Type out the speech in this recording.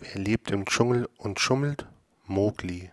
Wer lebt im Dschungel und schummelt? Mowgli